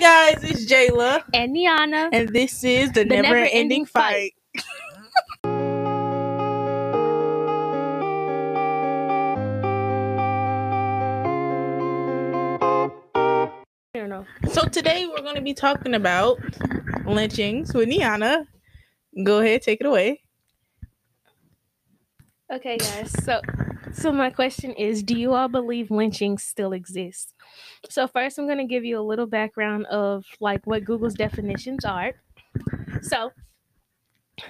guys, it's Jayla, and Niana. and this is the, The never, ending Never-Ending fight. I don't know. So today we're going to be talking about lynchings with Niana. Go ahead, take it away. Okay, guys. So, so my question is: Do you all believe lynching still exists? So first, I'm going to give you a little background of like what Google's definitions are. So.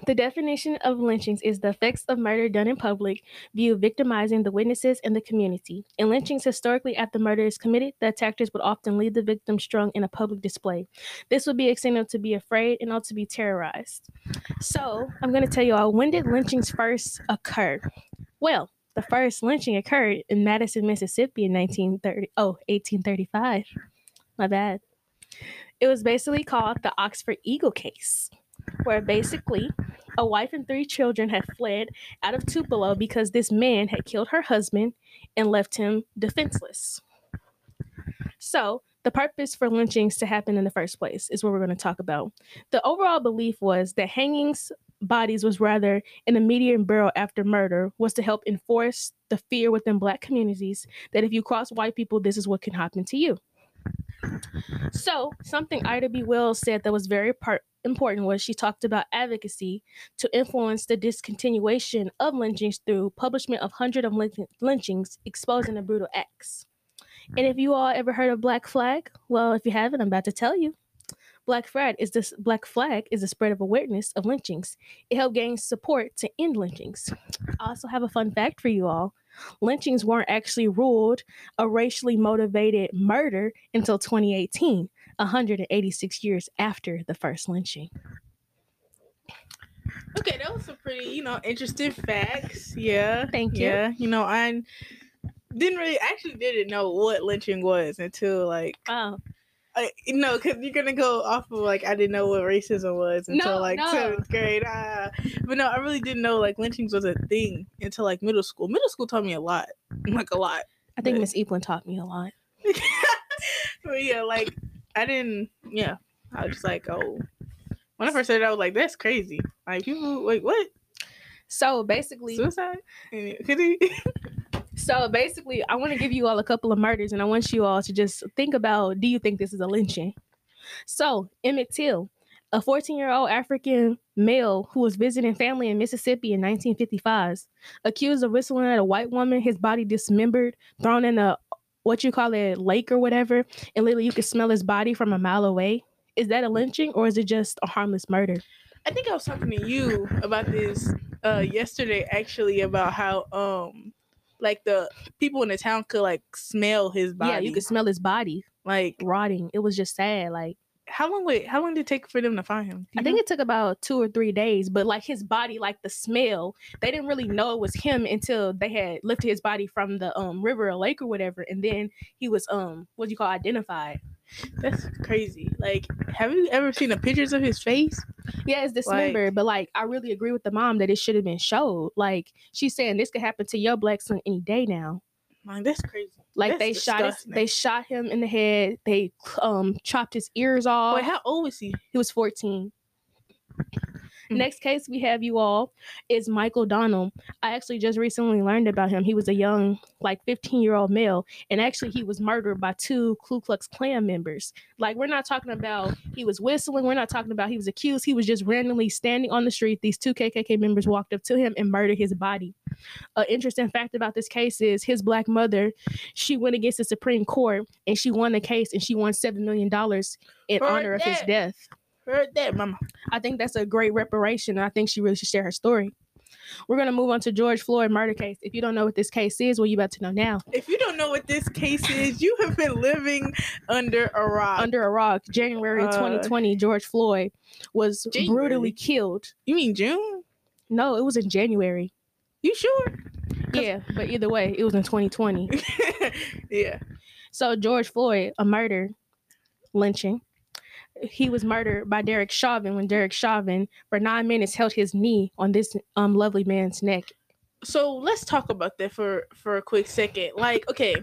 The definition of lynchings is the effects of murder done in public, view victimizing the witnesses and the community. In lynchings, historically, after murder is committed, the attackers would often leave the victim strung in a public display. This would be signal to be afraid and also to be terrorized. So, I'm going to tell you all when did lynchings first occur? Well, the first lynching occurred in Madison, Mississippi in 1930, oh, 1835. My bad. It was basically called the Oxford Eagle case, where basically a wife and three children had fled out of Tupelo because this man had killed her husband and left him defenseless. So, the purpose for lynchings to happen in the first place is what we're going to talk about. The overall belief was that hangings bodies was rather in an immediate burial after murder was to help enforce the fear within black communities that if you cross white people, this is what can happen to you. So, something Ida B. Wells said that was very part important was she talked about advocacy to influence the discontinuation of lynchings through publishment of hundreds of lynch- lynchings exposing the brutal acts. And if you all ever heard of Black Flag, well, if you haven't, I'm about to tell you. Black Flag is this Black Flag is the spread of awareness of lynchings. It helped gain support to end lynchings. I also have a fun fact for you all. Lynchings weren't actually ruled a racially motivated murder until 2018, 186 years after the first lynching. Okay, that was some pretty, you know, interesting facts. Yeah. Thank you. Yeah. You know, I didn't really actually didn't know what lynching was until like Oh, I, no, because you're gonna go off of like I didn't know what racism was until No, like no. seventh grade. Ah. But no, I really didn't know like lynchings was a thing until like middle school. Middle school taught me a lot, like a lot. I think Miss Eplin taught me a lot. but yeah, like I didn't. Yeah, I was just like, oh. When I first said it, I was like, that's crazy. Like people, wait, what? So basically, Suicide? Could he? So basically, I want to give you all a couple of murders, and I want you all to just think about: Do you think this is a lynching? So Emmett Till, a 14-year-old African male who was visiting family in Mississippi in 1955, accused of whistling at a white woman, his body dismembered, thrown in a what you call a lake or whatever, and literally you could smell his body from a mile away. Is that a lynching or is it just a harmless murder? I think I was talking to you about this uh yesterday actually about how um like the people in the town could like smell his body. Yeah, you could smell his body like rotting. It was just sad. Like how long wait how long did it take for them to find him? I think know? it took about two or three days, but like his body, like the smell, they didn't really know it was him until they had lifted his body from the um river or lake or whatever, and then he was um what do you call identified? that's crazy. Like have you ever seen the pictures of his face? Yeah, it's dismembered, but like I really agree with the mom that it should have been showed. Like she's saying this could happen to your black son any day now. Like that's crazy. Like That's they shot his, they shot him in the head. They um chopped his ears off. Wait, how old was he? He was 14. Mm. Next case we have you all is Michael Donald. I actually just recently learned about him. He was a young, like 15 year old male, and actually he was murdered by two Ku Klux Klan members. Like we're not talking about he was whistling. We're not talking about he was accused. He was just randomly standing on the street. These two KKK members walked up to him and murdered his body. An interesting fact about this case is his black mother. She went against the Supreme Court and she won the case and she won seven million dollars in For honor of his death. Heard that, mama. I think that's a great reparation. I think she really should share her story. We're gonna move on to George Floyd murder case. If you don't know what this case is, well, you about to know now. If you don't know what this case is, you have been living under a rock. Under a rock, January of Uh, 2020, George Floyd was January? brutally killed. you mean June? No, it was in January. You sure? Yeah, but either way, it was in 2020. yeah. So George Floyd, a murder, lynching. He was murdered by Derek Chauvin when Derek Chauvin, for nine minutes, held his knee on this um lovely man's neck. So let's talk about that for for a quick second. Like, okay,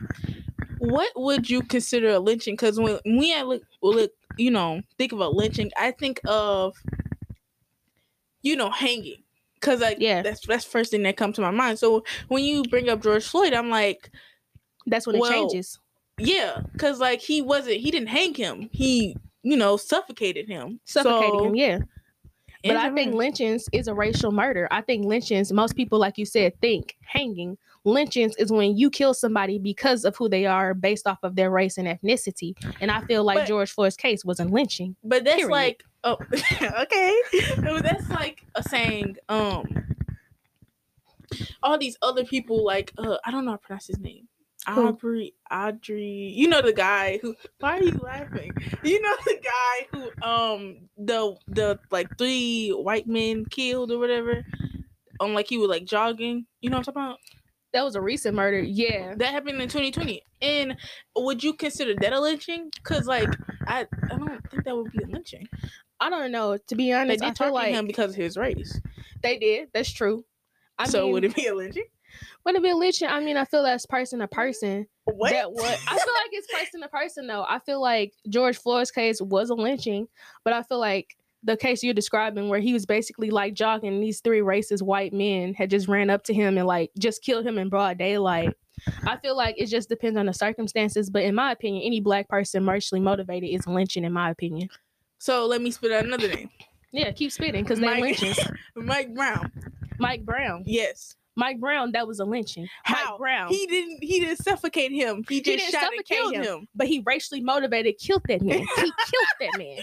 what would you consider a lynching? Because when we I look look you know, think about lynching, I think of, you know, hanging. Cause like Yeah. that's that's first thing that comes to my mind. So when you bring up George Floyd, I'm like, That's when it changes. yeah, cause like he wasn't he didn't hang him. He you know suffocated him. Suffocating So- him, yeah. But I think lynchings is a racial murder. I think lynchings, most people, like you said, think hanging. Lynchings is when you kill somebody because of who they are based off of their race and ethnicity. And I feel like But- George Floyd's case was a lynching. But that's Period. like oh okay. That's like a saying, um all these other people like uh I don't know how to pronounce his name. Aubrey Audrey you know the guy who why are you laughing? You know the guy who um the the like three white men killed or whatever. Um like he was like jogging. You know what I'm talking about? That was a recent murder. Yeah. That happened in 2020. And would you consider that a lynching? Cause like I I don't think that would be a lynching. I don't know. To be honest, They did I feel target like him because of his race. they did. That's true. I so mean, would it be a lynching? Would it be a lynching? I mean, I feel that's person to person. What? That what I feel like it's person to person though. I feel like George Floyd's case was a lynching, but I feel like the case you're describing where he was basically like jogging these three racist white men had just ran up to him and like just killed him in broad daylight. I feel like it just depends on the circumstances, but in my opinion, any black person racially motivated is lynching in my opinion. So let me spit out another name. Yeah, keep spitting because they Mike- lynchings. Mike Brown. Mike Brown. Yes. Mike Brown, that was a lynching. How? Mike Brown. He didn't he didn't suffocate him. He just didn't shot and killed him. him. but he racially motivated killed that man. He killed that man.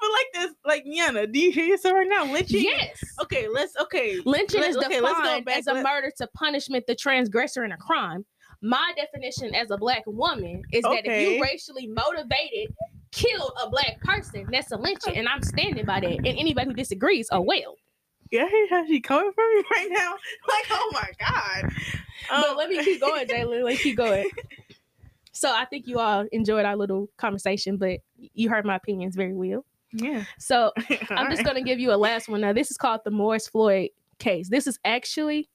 But like this, like Niana, do you hear yourself right now? Lynching? Yes. Okay, let's okay. Lynching Let- is okay, let's defined as a murder to punishment the transgressor in a crime. My definition as a black woman is that if you racially motivated killed a black person, that's a lynching, and I'm standing by that. And anybody who disagrees, oh well. Hear how she coming for me right now? Like, oh my god. But Um, let me keep going, Jalen. Let me keep going. So I think you all enjoyed our little conversation, but you heard my opinions very well. Yeah. So I'm just gonna give you a last one. Now, this is called the Moore's Ford case. This is actually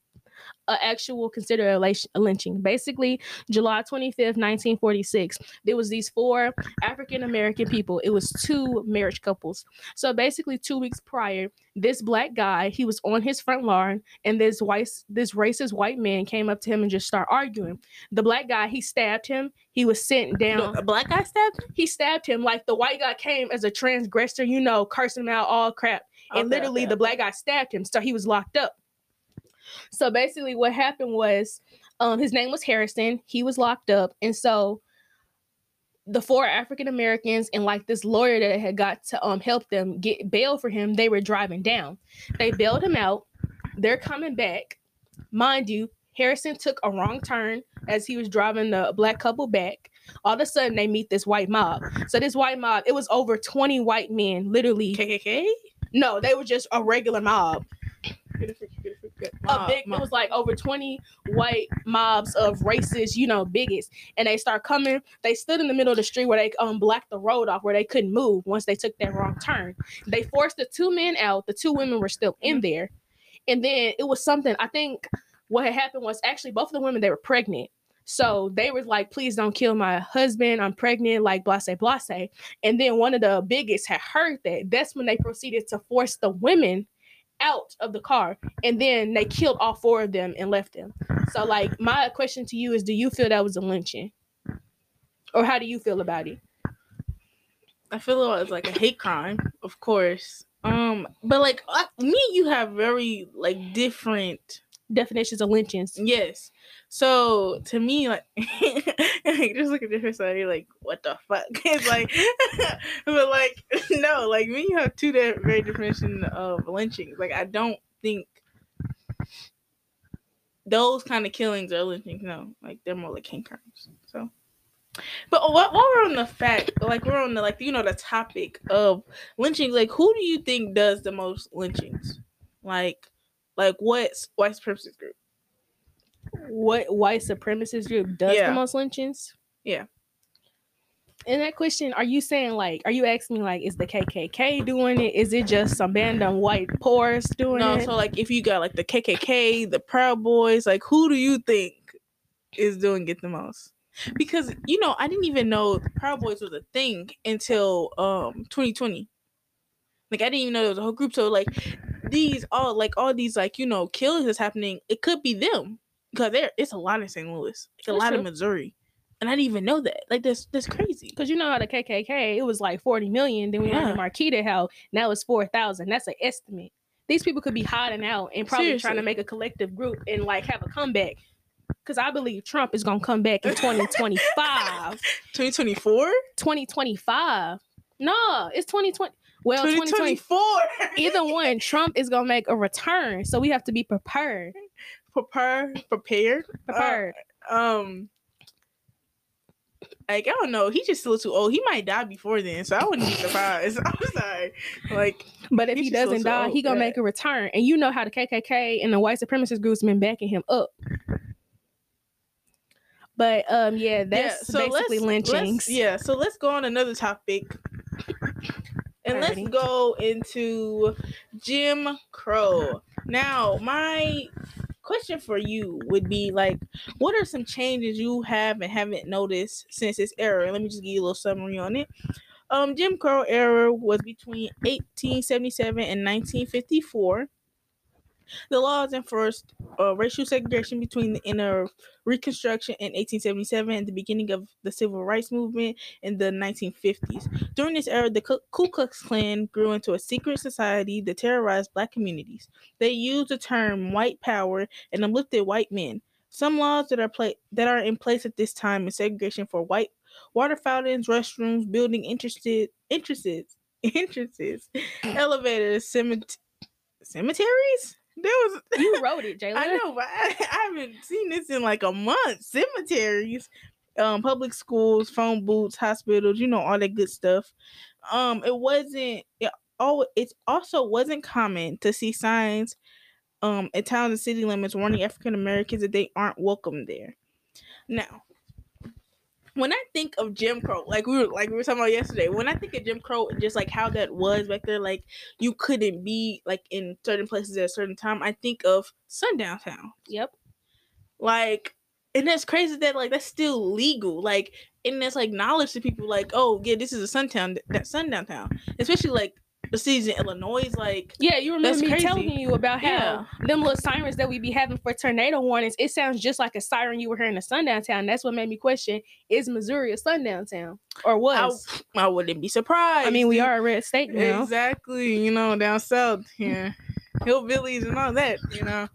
an actual considered a lynch- a lynching. Basically, July 25th, 1946, there was these four African American people. It was two marriage couples. So basically, two weeks prior, this black guy he was on his front lawn, and this white this racist white man came up to him and just started arguing. The black guy he stabbed him. He was sitting down A black guy stabbed him? he stabbed him like the white guy came as a transgressor, you know, cursing him out all crap. And Okay, literally okay, the black guy stabbed him. So he was locked up. So basically what happened was um his name was Harrison. He was locked up. And so the four African Americans and like this lawyer that had got to um help them get bail for him, they were driving down. They bailed him out. They're coming back. Mind you, Harrison took a wrong turn as he was driving the black couple back. All of a sudden, they meet this white mob. So this white mob, it was over 20 white men, literally. KKK? No, they were just a regular mob. A big, it was like over 20 white mobs of racist, you know, bigots. And they start coming. They stood in the middle of the street where they um blocked the road off where they couldn't move once they took that wrong turn. They forced the two men out. The two women were still in there. And then it was something, I think what had happened was actually both of the women, they were pregnant. So they were like, please don't kill my husband. I'm pregnant, like blase blase. And then one of the biggest had heard that. That's when they proceeded to force the women out of the car. And then they killed all four of them and left them. So like my question to you is do you feel that was a lynching? Or how do you feel about it? I feel it was like a hate crime, of course. Um, but like uh, me, and you have very like different. Definitions of lynchings. Yes. So to me, like, like, just look at this side, you're like, what the fuck? It's like, but like, me, you have two very definition of lynchings. Like, I don't think those kind of killings are lynchings. No, like they're more like hate crimes. So. But while, while we're on the fact, like we're on the like you know the topic of lynching, like who do you think does the most lynchings? Like, like what white supremacist group? What white supremacist group does Yeah. the most lynchings? Yeah. In that question, are you saying like, are you asking me like, is the KKK doing it? Is it just some random white poors doing No, it? so like if you got like the KKK, the Proud Boys, like who do you think is doing it the most? because you know I didn't even know the Proud Boys was a thing until um 2020. Like I didn't even know there was a whole group. So like these all like all these like you know killings that's happening. It could be them because there it's a lot in St. Louis, like a That's lot in true. Missouri, and I didn't even know that. Like that's that's crazy. Because you know how the KKK, it was like 40 million. Then we learned in Yeah. Marquita how now it's 4,000. That's an estimate. These people could be hiding out and probably trying to make a collective group and like have a comeback. Because I believe Trump is going to come back in 2025. 2024, 2025. No, it's 2020. Well, 2020. 2024. Either one, Trump is going to make a return. So we have to be prepared. prepare prepared Prepared. um like I don't know. He's just still too old. He might die before then, so I wouldn't be surprised. I'm sorry. Like But if he doesn't die, he gonna yeah. make a return. And you know how the KKK and the white supremacist groups been backing him up. But um, yeah, that's yeah, so basically let's- lynchings. let's- yeah, so let's go on another topic. And let's go into Jim Crow. Now, my question for you would be like, what are some changes you have and haven't noticed since this era? Let me just give you a little summary on it. Um, Jim Crow era was between 1877 and 1954. The laws enforced uh, racial segregation between the inner Reconstruction in 1877 and the beginning of the Civil Rights Movement in the 1950s. During this era, the Ku Klux Klan grew into a secret society that terrorized black communities. They used the term white power and uplifted white men. Some laws that are pla- that are in place at this time is segregation for white water fountains, restrooms, building interested entrances, entrances, elevators, cemet- cemeteries. There was You wrote it, Jayla. I know, but I, I haven't seen this in like a month. Cemeteries, um, public schools, phone booths, hospitals, you know, all that good stuff. Um, it wasn't. It oh, it also wasn't common to see signs, um, at towns and city limits warning African Americans that they aren't welcome there. Now, when I think of Jim Crow, like we were like we were talking about yesterday, when I think of Jim Crow and just like how that was back there, like you couldn't be like in certain places at a certain time. I think of sundown town. Yep. Like, and that's crazy that like that's still legal. Like, and that's like knowledge to people. Like, oh yeah, this is a sundown that sundown town. Especially like the in Illinois. Like, Yeah, you remember me crazy. telling you about how Yeah. them little sirens that we be having for tornado warnings, it sounds just like a siren you were hearing in sundown town. That's what made me question, is Missouri a sundown town? Or I, was? I wouldn't be surprised. I, mean, we are a red state now. Exactly, you know, down south here, hillbillies and all that, you know.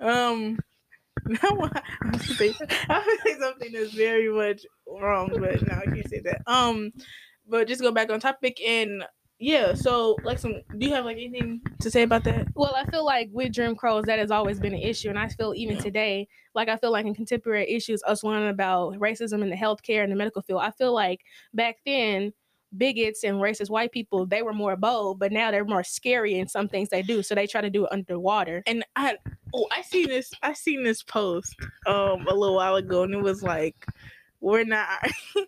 Um, now I I'm gonna say, I'm gonna say something that's very much wrong, but no, I can't say that. Um, but just go back on topic and yeah. So, like, some, do you have like anything to say about that? Well, I feel like with Jim Crows, that has always been an issue. And I feel even today, like I feel like in contemporary issues, us learning about racism in the healthcare and the medical field, I feel like back then, bigots and racist white people, they were more bold, but now they're more scary in some things they do. So they try to do it underwater. And I, oh, I seen this. I seen this post um a little while ago, and it was like. We're not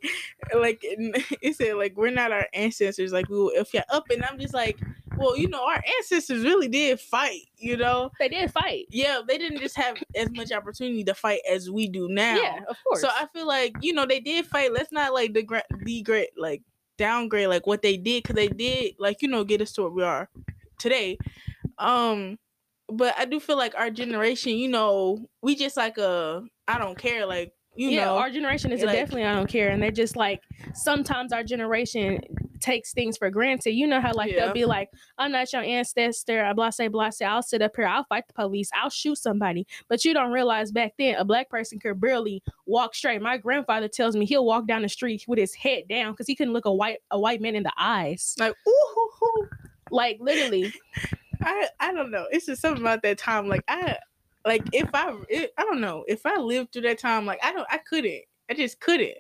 like it said like we're not our ancestors. Like we will if you're up and I'm just like well you know our ancestors really did fight you know? They did fight. yeah they didn't just have as much opportunity to fight as we do now. Yeah, of course. so I feel like you know they did fight. Let's not like degrade degrade like downgrade like what they did because they did like you know get us to where we are today. Um but I do feel like our generation you know we just like a I don't care like you yeah, know our generation is like- definitely I don't care, and they're just like sometimes our generation takes things for granted. You know how like Yeah. they'll be like, "I'm not your ancestor," I blah say blah say. I'll sit up here, I'll fight the police, I'll shoot somebody. But you don't realize back then a black person could barely walk straight. My grandfather tells me he'll walk down the street with his head down because he couldn't look a white a white man in the eyes. like ooh, hoo, hoo. Like literally, I I don't know. It's just something about that time. Like I like if I it, I don't know if I lived through that time. Like I don't I couldn't. I just couldn't.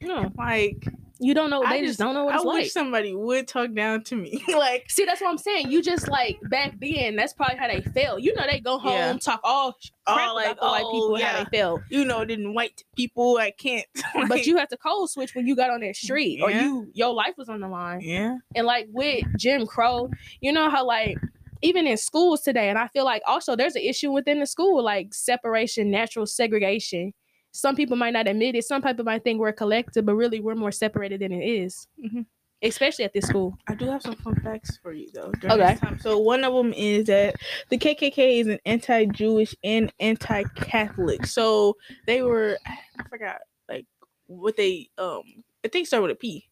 no, Like you don't know. They just, don't know what I it's wish somebody would talk down to me. like See, that's what I'm saying. You just like back then. That's probably how they felt. You know, they go home Yeah. talk all all like the white oh, people how they felt. you know, didn't white people. I can't. but you had to code switch when you got on that mm, street or you your life was on the line yeah and like with jim crow you know how like even in schools today and i feel like also there's an issue within the school like separation natural segregation some people might not admit it. Some people might think we're a collective, but really we're more separated than it is. Mhm. Especially at this school. I do have some fun facts for you though. Okay. time. So one of them is that the KKK is an anti-Jewish and anti-Catholic. So they were, I forgot, like what they um, I think start with a P,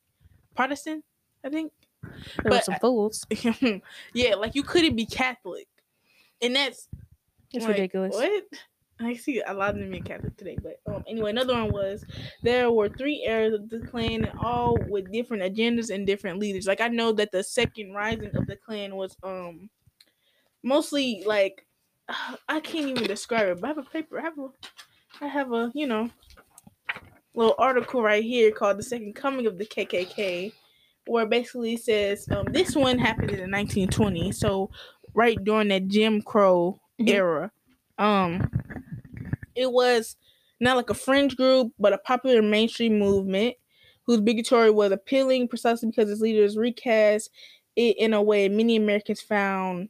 Protestant, I think. There were some fools. yeah, like you couldn't be Catholic, and that's It's like, ridiculous. What? I see a lot of them being Catholic today, but um, anyway, another one was there were three eras of the Klan, and all with different agendas and different leaders. Like I know that the second rising of the Klan was um mostly like I can't even describe it. But I have a paper. I have a I have a you know little article right here called "The Second Coming of the KKK," where basically it says um, this one happened in the 1920s, so right during that Jim Crow Mhm. era. Um, it was not like a fringe group, but a popular mainstream movement whose bigotry was appealing precisely because its leaders recast it in a way many Americans found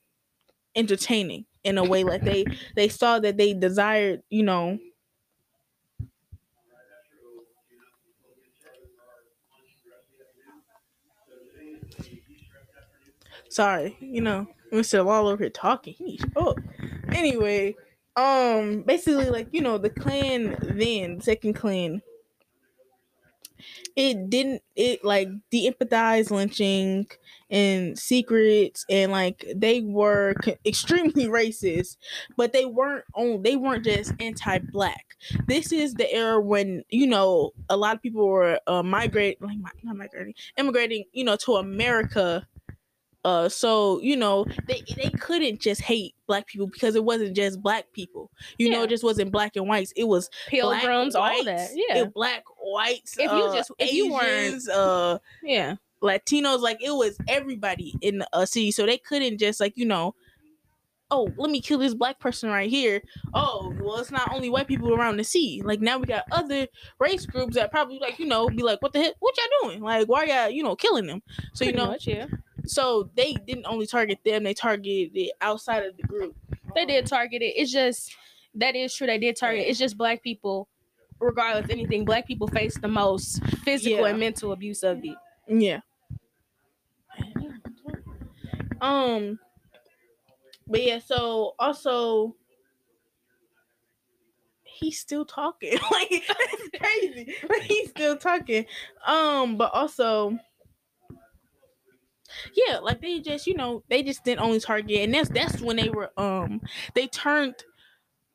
entertaining. In a way, like they they saw that they desired, you know, sorry, you know, we're still all over here talking. He oh. Anyway, um, basically, like you know, the clan then, the second clan, it didn't it like de-empathize lynching and secrets and like they were extremely racist but they weren't on they weren't just anti-black this is the era when you know a lot of people were uh migrate like not migrating immigrating you know to america uh so you know they they couldn't just hate black people because it wasn't just black people you know it just wasn't black and whites it was black, Pilgrims, all whites, that. it- Yeah. black whites If you uh, just- if you weren't- uh Yeah. Latinos, like it was everybody in the uh, city, so they couldn't just like you know, oh, let me kill this black person right here. Oh, well, it's not only white people around the sea. Like now we got other race groups that probably like you know be like, what the heck, what y'all doing? Like why y'all you know killing them? So you know, much, yeah. So they didn't only target them; they targeted it outside of the group. They did target it. It's just that is true. They did target. It's just black people, regardless of anything. Black people face the most physical Yeah. and mental abuse of it. Yeah. Um but yeah, so also he's still talking. like it's crazy. But he's still talking. Um, but also yeah, like they just, you know, they just didn't only target and that's that's when they were um they turned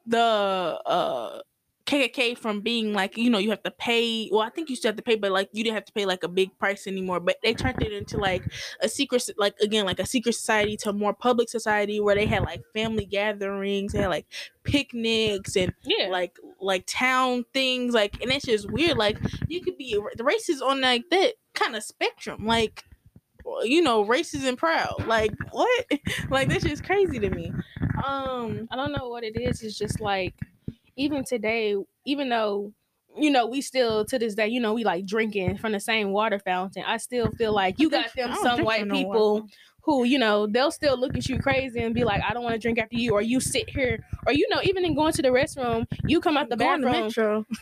the uh KKK from being like you know you have to pay well I think you still have to pay but like you didn't have to pay like a big price anymore but they turned it into like a secret like again like a secret society to a more public society where they had like family gatherings they had like picnics and Yeah. like like town things like and it's just weird like you could be the race is on like that kind of spectrum like you know racist and proud like what like that's just crazy to me um I don't know what it is. It's just like even today, even though you know we still to this day, you know we like drinking from the same water fountain. I still feel like you got them some white no water people who you know they'll still look at you crazy and be like, I don't want to drink after you, or you sit here, or you know even in going to the restroom, you come out the Going bathroom.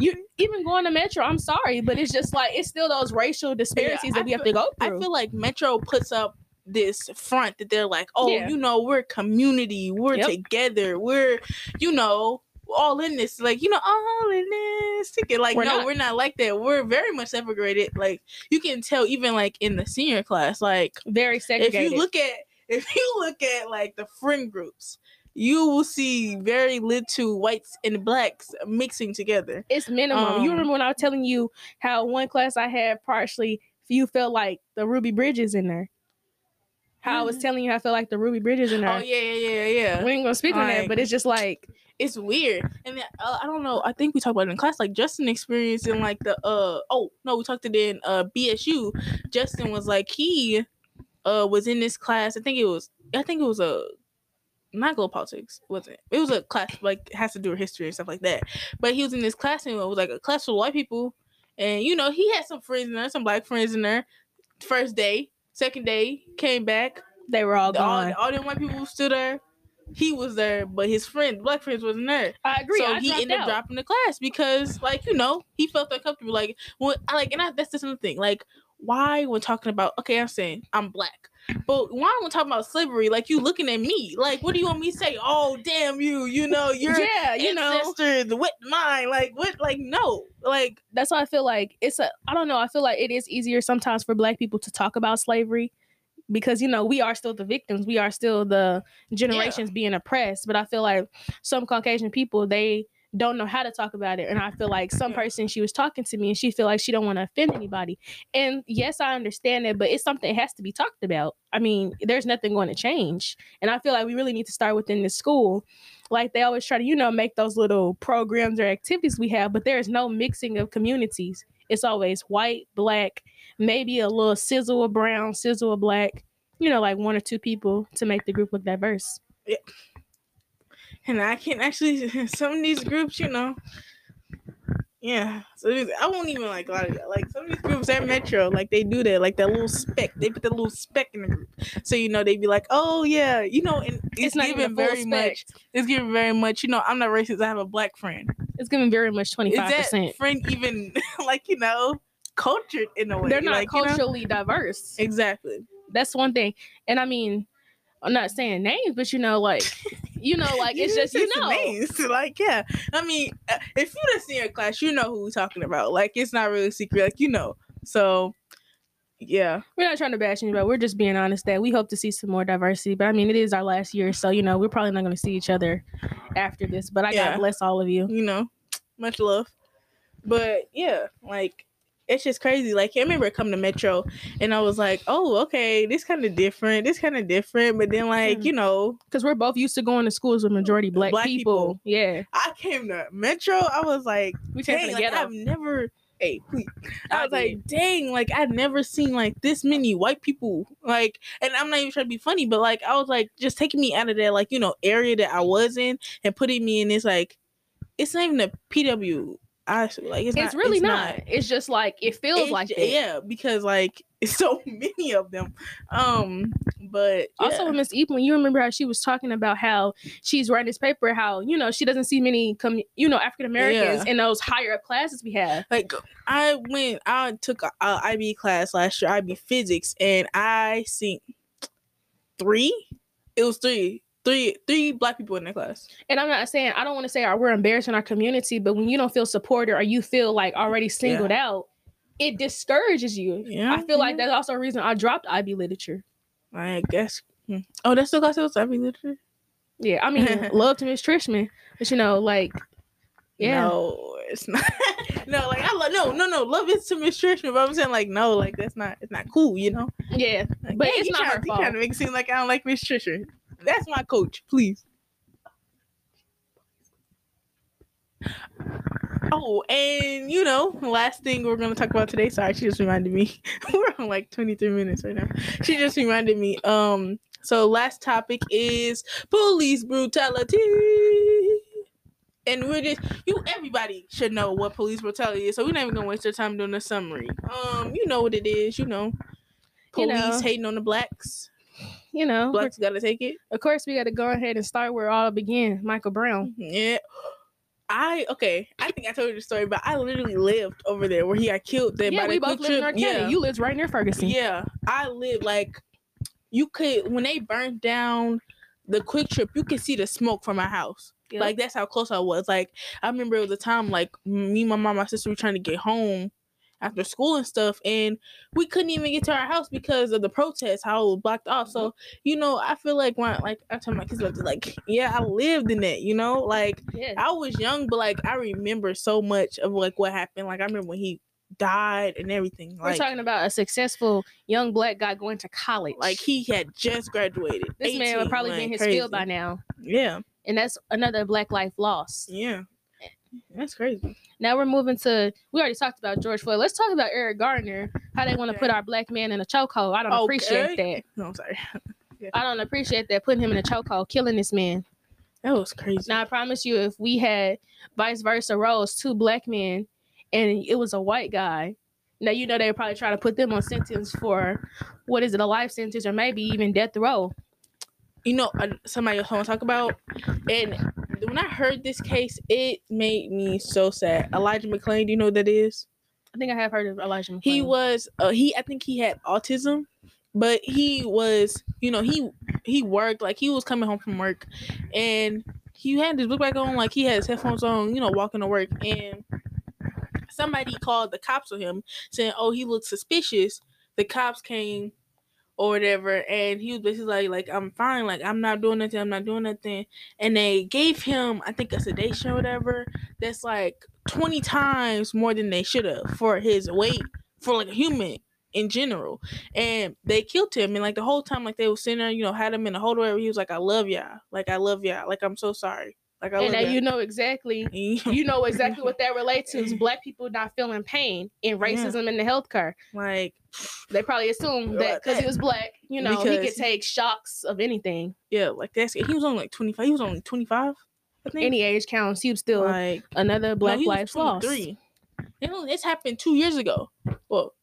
You even going to metro. I'm sorry, but it's just like it's still those racial disparities I that we have to go through. I feel like Metro puts up this front that they're like, oh, Yeah. you know, we're community, we're Yep. together, we're, you know, all in this, like, you know, all in this together. Like, We're no, not. we're not like that. We're very much separated. Like, you can tell even like in the senior class, like, Very segregated. if you look at if you look at like the friend groups, you will see very little whites and blacks mixing together. It's minimum. you Um, remember when I was telling you how one class I had partially you felt like the Ruby Bridges in there. How I was Mhm. telling you I felt like the Ruby Bridges in there. Oh yeah, yeah, yeah, yeah. We ain't gonna speak on that, but it's just like it's weird and then, uh, i don't know i think we talked about it in class like justin experiencing like the uh oh no we talked it in uh bsu justin was like he uh was in this class i think it was i think it was a not global politics was it it was a class like has to do with history and stuff like that but he was in this class and it was like a class full of white people and you know he had some friends in there some black friends in there first day second day came back they were all all, gone. all them white people stood there he was there, but his friend, black friends, wasn't there. I agree. So I he ended up dropping the class because, like, you know, he felt uncomfortable. Like, well, I like, and I, that's just another thing. Like, why when talking about? Okay, I'm saying I'm black, but why when talking about slavery? Like, you looking at me? Like, what do you want me to say? Oh, damn you! You know, you're yeah, you know, ancestors with mine. Like, what? Like, no. Like, that's why I feel like it's a. I don't know. I feel like it is easier sometimes for Black people to talk about slavery because you know we are still the victims. We are still the generations being oppressed. But I feel like some Caucasian people they don't know how to talk about it and i feel like some person she was talking to me and she feel like she don't want to offend anybody. And yes i understand it but it's something that has to be talked about. I mean there's nothing going to change. And i feel like we really need to start within the school. Like they always try to you know make those little programs or activities we have but there's no mixing of communities. It's always white black maybe a little sizzle of brown sizzle of black you know like one or two people to make the group look diverse and I can actually some of these groups, you know. Yeah, so I won't even like a lot of that. Like some of these groups at Metro, like they do that, like that little speck. They put that little speck in the group, so you know they'd be like, "Oh yeah, you know," and it's, it's, not given even very spec. much. It's given very much. You know, I'm not racist. I have a black friend. it's giving very much 25% that friend even like you know cultured in a way? they're not like, you know? culturally diverse Exactly. that's one thing and i mean i'm not saying names but you know like you know like it's You just you know. names. like yeah. I mean uh, if you're in senior class you know who we're talking about. Like it's not really secret like you know. So yeah. We're not trying to bash anybody. We're just being honest that we hope to see some more diversity but i mean it is our last year so you know we're probably not going to see each other after this but i Yeah. god bless all of you. You know much love. But yeah like it's just crazy like i remember coming to metro and i was like oh okay this kind of different this kind of different but then like Hmm. you know because we're both used to going to schools with majority black, Black people. people. yeah i came to metro i was like we dang, like, i've never hey please I I was like, dang, like I'd never seen like this many white people. Like, and I'm not even trying to be funny, but like I was like just taking me out of that like you know area that I was in and putting me in this like it's not even a PW. Honestly, like it's, it's, not, really not. It's just like it feels It's like that. yeah, because like it's so many of them. Um, but Also, yeah. with Miss Evelyn, you remember how she was talking about how she's writing this paper, how you know she doesn't see many, com- you know, African Americans Yeah. in those higher up classes we have. like I went, I took a, a IB class last year, IB physics, and I seen three. It was three, three, three black people in that class. And I'm not saying I don't want to say oh, we're embarrassing our community, but when you don't feel supported or you feel like already singled out, it discourages you. Yeah, I feel like that's also a reason I dropped IB literature. I guess. hmm. Oh, that's the class that was IB literature. Yeah, I mean, love to Miss Trishman, but you know, like, yeah, No, it's not. no, like I love. No, no, no. Love is to Miss Trishman, but I'm saying like no, like that's not. It's not cool, you know. yeah, Like, But yeah, it's not trying, her fault. trying to make it seem like I don't like Miss Trisha. That's my coach, please. Oh, and you know, last thing we're gonna talk about today. Sorry, she just reminded me. we're on like 23 minutes right now. She just reminded me. Um, so last topic is police brutality. And we're just you everybody should know what police brutality is. So we're not even gonna waste our time doing a summary. Um, you know what it is, you know. You Police know. hating on the blacks. You know, Blacks gotta take it. of course we got to go ahead and start where it all began. Michael Brown. Mm-hmm, yeah. I okay. I think I told you the story, but I literally lived over there where he got killed. There yeah, by we the both quick live in. Arcata. Yeah. You lived right near Ferguson. yeah. I lived like you could when they burned down the QuikTrip, you could see the smoke from my house. Yep. Like that's how close I was. Like I remember it was a time like me, my mom, my sister were trying to get home after school and stuff, and we couldn't even get to our house because of the protests how it was blocked off. So mm-hmm. you know, I feel like when like I tell my kids about this, like yeah, I lived in it You know, like yeah. I was young, but like I remember so much of like what happened. Like I remember when he died and everything. We're Like, talking about a successful young black guy going to college. like he had just graduated. this man would probably like, be in his crazy. field by now, Yeah, and that's another black life lost. yeah, that's crazy. Now we're moving to. We already talked about George Floyd. Let's talk about Eric Garner. How they want to Okay. put our black man in a chokehold. I don't Okay. appreciate that. No, I'm sorry. I don't appreciate that putting him in a chokehold, killing this man. That was crazy. Now I promise you, if we had vice versa roles, two black men, and it was a white guy, now you know they would probably try to put them on sentence for what is it, a life sentence or maybe even death row. You know, uh, somebody else I want to talk about, and when I heard this case, it made me so sad. Elijah McClain, do you know what that is? I think I have heard of Elijah McClain. He was, uh, he, I think he had autism, but he was, you know, he he worked like he was coming home from work, and he had his book back on, like he had his headphones on, you know, walking to work, and somebody called the cops on him saying, "Oh, he looks suspicious." The cops came or whatever, and he was basically like, "Like I'm fine, like I'm not doing nothing, I'm not doing nothing," and they gave him, I think, a sedation or whatever that's like twenty times more than they should have for his weight for like a human in general. And they killed him. And like the whole time, like they was sitting there, you know, had him in a hold where he was like, I love y'all. Like I love y'all. Like I'm so sorry. Like I and now you know exactly you know exactly what that relates to is black people not feeling pain and racism in the healthcare. like They probably assume that because he was black, you know, he could take shocks of anything. yeah, like that's he was only like twenty five. He was only twenty five. Any age counts. He was still like another no, black was lives lost. 23. You this happened two years ago. Well,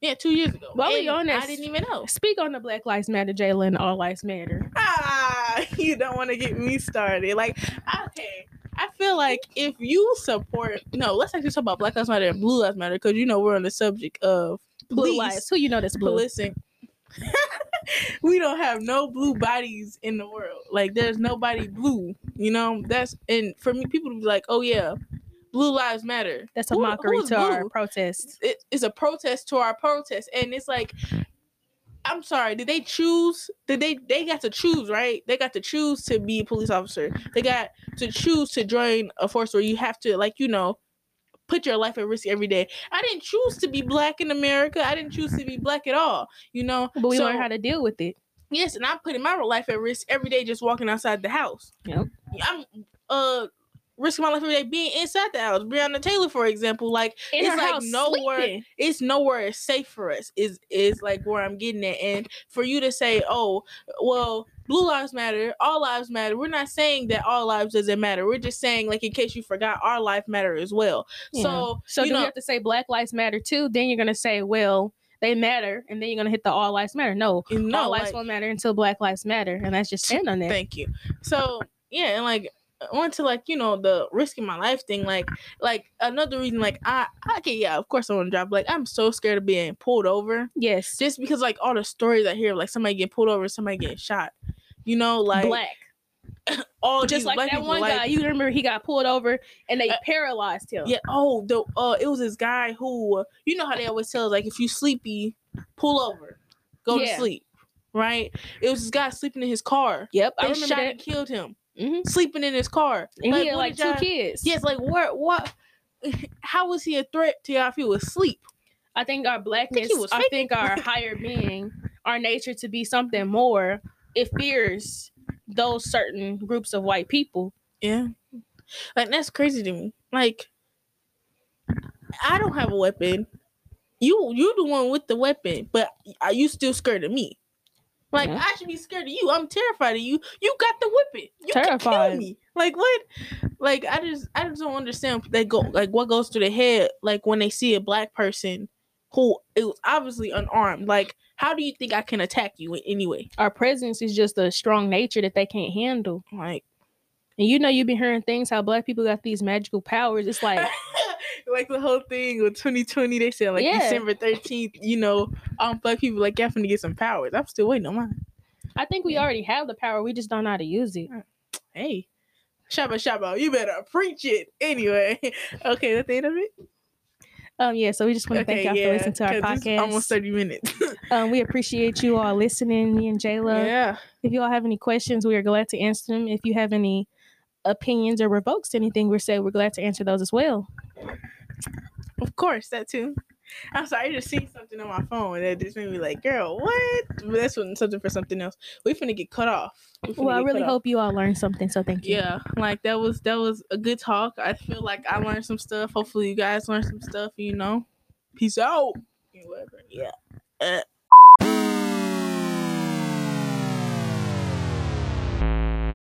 yeah, two years ago. Why Well, we And honest. I didn't even know. Speak on the Black Lives Matter, Jalen. All lives matter. Ah, you don't want to get me started. Like, okay, I feel like if you support, no, let's actually talk about Black Lives Matter and Blue Lives Matter because you know we're on the subject of Blue lives. Who you know that's blue? Listen, we don't have no blue bodies in the world. Like, there's nobody blue. You know, that's and for me, people to be like, oh yeah, Blue Lives Matter. That's a Who- mockery to our protest. it, it's a protest to our protest and it's like i'm sorry did they choose did they they got to choose right? They got to choose to be a police officer. They got to choose to join a force where you have to like you know put your life at risk every day. I didn't choose to be black in america. I didn't choose to be black at all you know? But we So, learn how to deal with it. yes and i'm putting my life at risk every day just walking outside the house. Yep. i'm uh risking my life every day being inside the house breonna taylor for example like In It's like house, nowhere- sleeping. it's nowhere safe for us is is like where i'm getting at and for you to say oh well blue lives matter all lives matter we're not saying that all lives doesn't matter we're just saying like in case you forgot our life matter as well Yeah. so So you know we have to say Black Lives Matter too? Then you're gonna say, well, they matter, and then you're gonna hit the All Lives Matter. No, no all lives like, won't matter until Black Lives Matter, and that's just stand on that. thank you so yeah and like on to like you know the risking my life thing like like another reason like i okay yeah of course i want to drive like i'm so scared of being pulled over yes, just because like all the stories i hear like somebody getting pulled over somebody getting shot you know like black. all Just like that people, one like- guy, you remember he got pulled over and they Uh, paralyzed him. Yeah. Oh, the uh, it was this guy who, uh, you know how they always tell us, like if you sleepy, pull over, go Yeah. to sleep, right? It was this guy sleeping in his car. Yep, I remember shot that. and killed him, hmm sleeping in his car. And he had like two y'all- kids. Yes, like what? What? How was he a threat to y'all if he was asleep? I think our blackness, was I think our higher being, our nature to be something more, it fears those certain groups of white people. Yeah, like that's crazy to me. Like, I don't have a weapon. You, you the one with the weapon, but are you still scared of me? Like Yeah. I should be scared of you. I'm terrified of you. You got the weapon. You Terrified. kill me. Like what? Like I just, I just don't understand. They go like what goes through the head. Like when they see a black person who it was obviously unarmed. Like how do you think I can attack you in any way? Our presence is just a strong nature that they can't handle. Like And you know, you've been hearing things how black people got these magical powers. It's like, like the whole thing with 2020, they said like Yeah. December 13th, you know, um, black people like y'all finna get some powers. I'm still waiting on mine. I think we already have the power. We just don't know how to use it. Hey, Shabba Shabba, you better preach it anyway. okay, that's the end of it. Um, yeah. So we just want to thank y'all for listening to our podcast. Almost 30 minutes. Um, we appreciate you all listening, me and Jayla. yeah. If you all have any questions, we are glad to answer them. If you have any opinions or revokes anything we said, we're glad to answer those as well. Of course, that too. I'm sorry, I just seen something on my phone that just made me like, girl, what? But that's something for something else. We finna get cut off. We Well, I really cut off. hope you all learned something. So thank you. Yeah, like that was that was a good talk. I feel like I learned some stuff. Hopefully, you guys learned some stuff. You know, peace out. Whatever. Yeah. Uh.